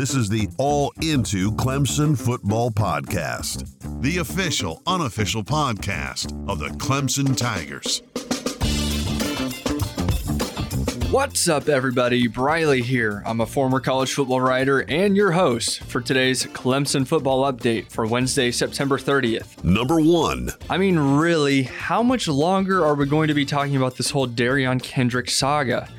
This is the All Into Clemson Football Podcast, the official, unofficial podcast of the Clemson Tigers. What's up, everybody? Briley here. I'm a former college football writer and your host for today's Clemson football update for Wednesday, September 30th. Number one. I mean, really, how much longer are we going to be talking about this whole Derion Kendrick saga?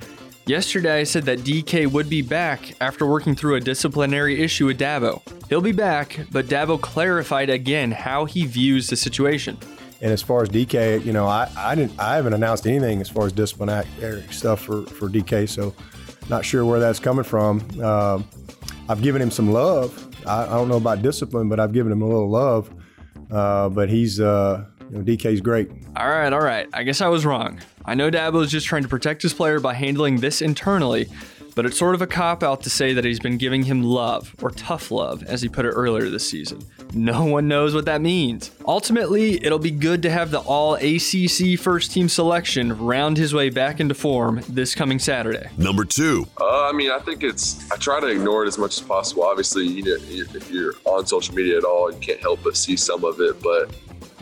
Yesterday, I said that DK would be back after working through a disciplinary issue with Dabo. He'll be back, but Dabo clarified again how he views the situation. And as far as DK, you know, I, I didn't I haven't announced anything as far as disciplinary stuff for, for DK, so not sure where that's coming from. Uh, I've given him some love. I, I, don't know about discipline, but I've given him a little love. Uh, but he's uh, you know, DK's great. All right, all right. I guess I was wrong. I know Dabo is just trying to protect his player by handling this internally, but it's sort of a cop out to say that he's been giving him love, or tough love, as he put it earlier this season. No one knows what that means. Ultimately, it'll be good to have the all ACC first team selection round his way back into form this coming Saturday. Number two. Uh, I mean, I think it's, I try to ignore it as much as possible. Obviously, you know, if you're on social media at all, you can't help but see some of it, but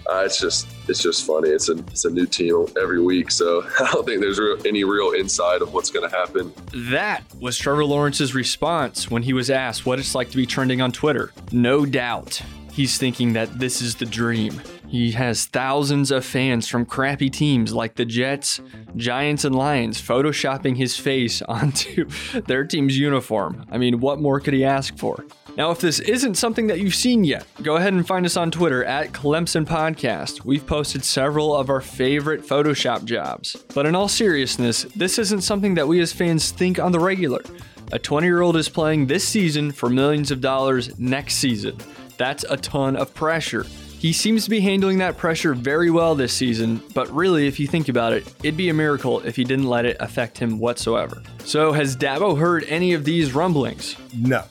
uh, it's just it's just funny. It's a it's a new team every week, so I don't think there's real, any real insight of what's going to happen. That was Trevor Lawrence's response when he was asked what it's like to be trending on Twitter. No doubt, he's thinking that this is the dream. He has thousands of fans from crappy teams like the Jets, Giants, and Lions photoshopping his face onto their team's uniform. I mean, what more could he ask for? Now, if this isn't something that you've seen yet, go ahead and find us on Twitter at Clemson Podcast. We've posted several of our favorite Photoshop jobs. But in all seriousness, this isn't something that we as fans think on the regular. A 20 year old is playing this season for millions of dollars next season. That's a ton of pressure. He seems to be handling that pressure very well this season, but really, if you think about it, it'd be a miracle if he didn't let it affect him whatsoever. So, has Dabo heard any of these rumblings? No.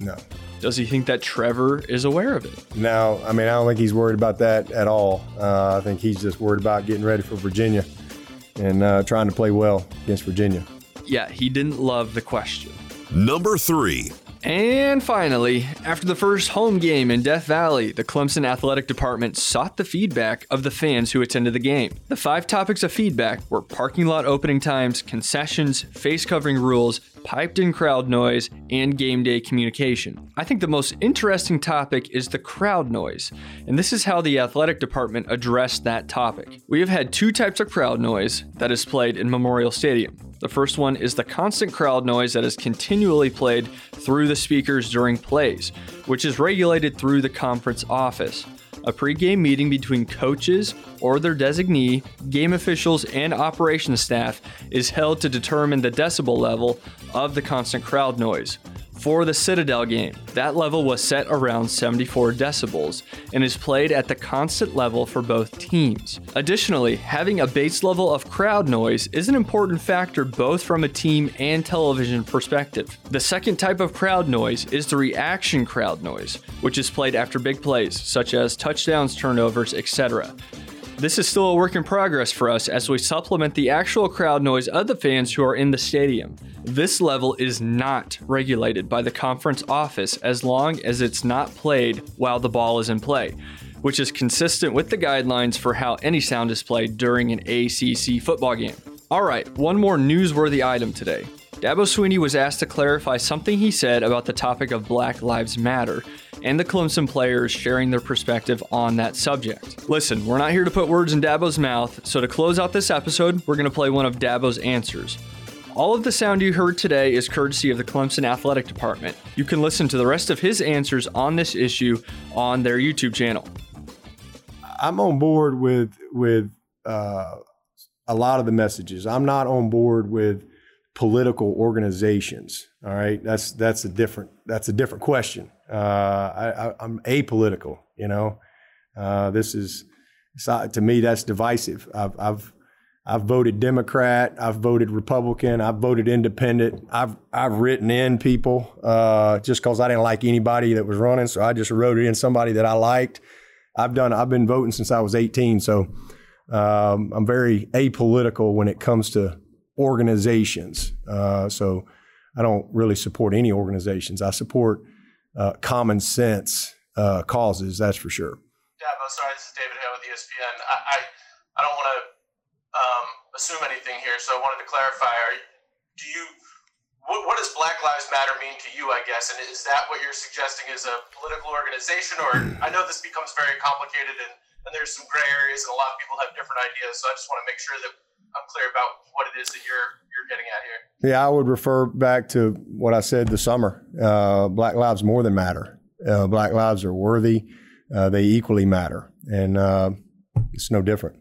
No. Does he think that Trevor is aware of it? No, I mean, I don't think he's worried about that at all. Uh, I think he's just worried about getting ready for Virginia and uh, trying to play well against Virginia. Yeah, he didn't love the question. Number three. And finally, after the first home game in Death Valley, the Clemson Athletic Department sought the feedback of the fans who attended the game. The five topics of feedback were parking lot opening times, concessions, face covering rules, piped in crowd noise, and game day communication. I think the most interesting topic is the crowd noise, and this is how the athletic department addressed that topic. We have had two types of crowd noise that is played in Memorial Stadium. The first one is the constant crowd noise that is continually played through the speakers during plays, which is regulated through the conference office. A pre-game meeting between coaches or their designee, game officials, and operations staff is held to determine the decibel level of the constant crowd noise for the Citadel game. That level was set around 74 decibels and is played at the constant level for both teams. Additionally, having a base level of crowd noise is an important factor both from a team and television perspective. The second type of crowd noise is the reaction crowd noise, which is played after big plays such as touchdowns, turnovers, etc. This is still a work in progress for us as we supplement the actual crowd noise of the fans who are in the stadium. This level is not regulated by the conference office as long as it's not played while the ball is in play, which is consistent with the guidelines for how any sound is played during an ACC football game. All right, one more newsworthy item today. Dabo Swinney was asked to clarify something he said about the topic of Black Lives Matter and the Clemson players sharing their perspective on that subject. Listen, we're not here to put words in Dabo's mouth, so to close out this episode, we're going to play one of Dabo's answers. All of the sound you heard today is courtesy of the Clemson Athletic Department. You can listen to the rest of his answers on this issue on their YouTube channel. I'm on board with with uh, a lot of the messages. I'm not on board with political organizations. All right, that's that's a different that's a different question. Uh, I, am apolitical. You know, uh, this is to me that's divisive. I've, I've I've voted Democrat. I've voted Republican. I've voted Independent. I've I've written in people uh, just because I didn't like anybody that was running, so I just wrote in somebody that I liked. I've done. I've been voting since I was 18, so um, I'm very apolitical when it comes to organizations. Uh, so I don't really support any organizations. I support uh, common sense uh, causes. That's for sure. Dabo, sorry, this is David Hale with ESPN. I I, I don't want to um, assume anything here, so I wanted to clarify. Are, do you what, what, does Black Lives Matter mean to you? I guess, and is that what you're suggesting is a political organization, or I know this becomes very complicated and, and there's some gray areas, and a lot of people have different ideas. So I just want to make sure that I'm clear about what it is that you're you're getting at here. Yeah, I would refer back to what I said this summer. Uh, Black lives more than matter. Uh, black lives are worthy. Uh, they equally matter, and uh, it's no different.